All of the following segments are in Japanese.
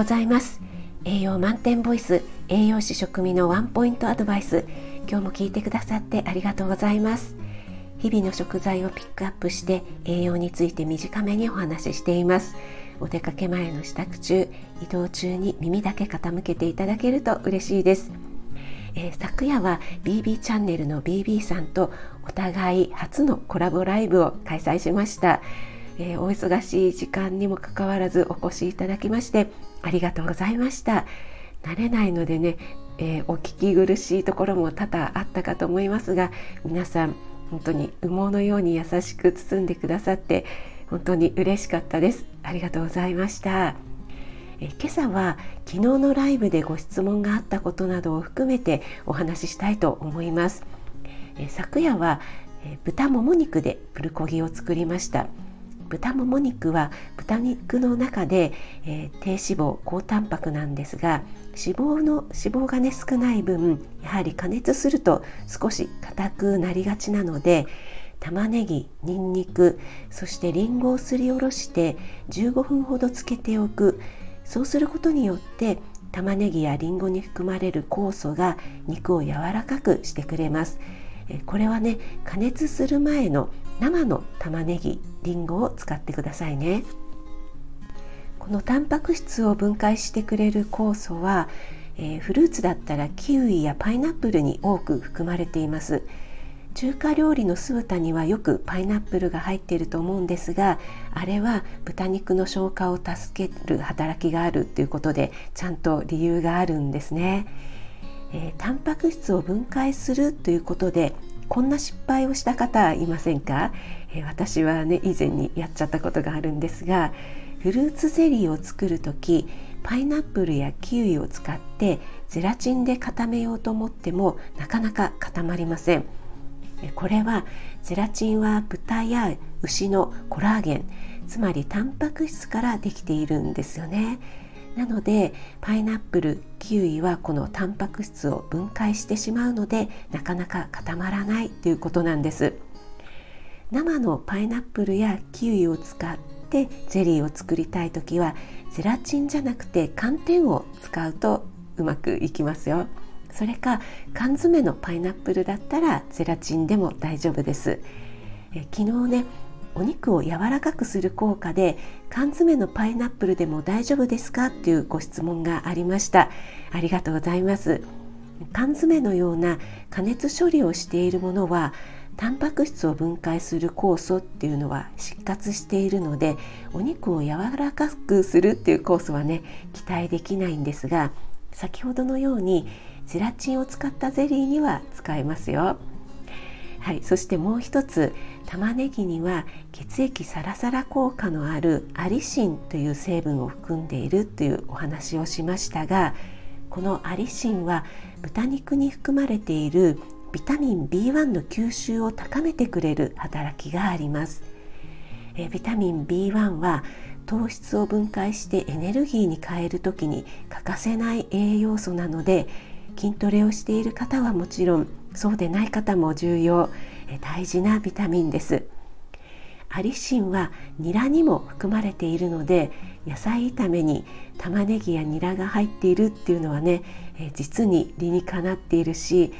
ございます。栄養満点ボイス栄養士食味のワンポイントアドバイス今日も聞いてくださってありがとうございます。日々の食材をピックアップして栄養について短めにお話ししています。お出かけ前の支度中移動中に耳だけ傾けていただけると嬉しいです。えー、昨夜は BB チャンネルの BB さんとお互い初のコラボライブを開催しました。えー、お忙しい時間にもかかわらずお越しいただきましてありがとうございました。慣れないのでね、えー、お聞き苦しいところも多々あったかと思いますが皆さん本当に羽毛のように優しく包んでくださって本当に嬉しかったです。ありがとうございました。え今朝は昨日のライブでご質問があったことなどを含めてお話ししたいと思います。え昨夜はえ豚もも肉でプルコギを作りました。豚もも肉は豚肉の中で、えー、低脂肪高タンパクなんですが脂肪の脂肪がね少ない分やはり加熱すると少し硬くなりがちなので玉ねぎにんにくそしてりんごをすりおろして15分ほどつけておく。そうすることによって玉ねぎやりんごに含まれる酵素が肉を柔らかくしてくれます。これはね加熱する前の生の玉ねぎりんごを使ってくださいね。このタンパク質を分解してくれる酵素は、えー、フルーツだったらキウイやパイナップルに多く含まれています。中華料理の酢豚にはよくパイナップルが入っていると思うんですがあれは豚肉の消化を助ける働きがあるということでちゃんと理由があるんですね、えー、タンパク質を分解するということでこんな失敗をした方いませんか、えー、私はね以前にやっちゃったことがあるんですがフルーツゼリーを作る時パイナップルやキウイを使ってゼラチンで固めようと思ってもなかなか固まりません。これはゼラチンは豚や牛のコラーゲンつまりタンパク質からできているんですよね。なのでパイナップルキウイはこのタンパク質を分解してしまうのでなかなか固まらないということなんです。生のパイナップルやキウイを使ってゼリーを作りたい時はゼラチンじゃなくて寒天を使うとうまくいきますよ。それか缶詰のパイナップルだったらゼラチンでも大丈夫です。え昨日ねお肉を柔らかくする効果で缶詰のパイナップルでも大丈夫ですかっていうご質問がありましたありがとうございます缶詰のような加熱処理をしているものはタンパク質を分解する酵素っていうのは失活しているのでお肉を柔らかくするっていう酵素はね期待できないんですが先ほどのようにゼラチンを使ったゼリーには使えますよ。はい、そしてもう一つ玉ねぎには血液サラサラ効果のあるアリシンという成分を含んでいるというお話をしましたがこのアリシンは豚肉に含まれているビタミン B1 の吸収を高めてくれる働きがあります。えビタミン B1 は糖質を分解してエネルギーに変える時に欠かせない栄養素なので筋トレをしている方はもちろんそうでない方も重要大事なビタミンですアリシンはニラにも含まれているので野菜炒めに玉ねぎやニラが入っているっていうのはね実に理にかなっているし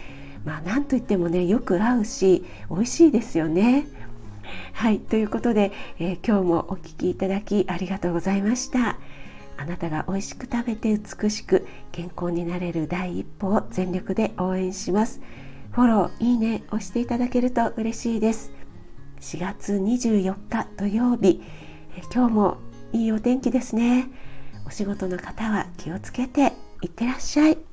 まあ何といってもねよく合うし美味しいですよね。はいということで、えー、今日もお聴きいただきありがとうございました。あなたが美味しく食べて美しく健康になれる第一歩を全力で応援します。フォロー、いいね押していただけると嬉しいです。4月24日土曜日、え今日もいいお天気ですね。お仕事の方は気をつけていってらっしゃい。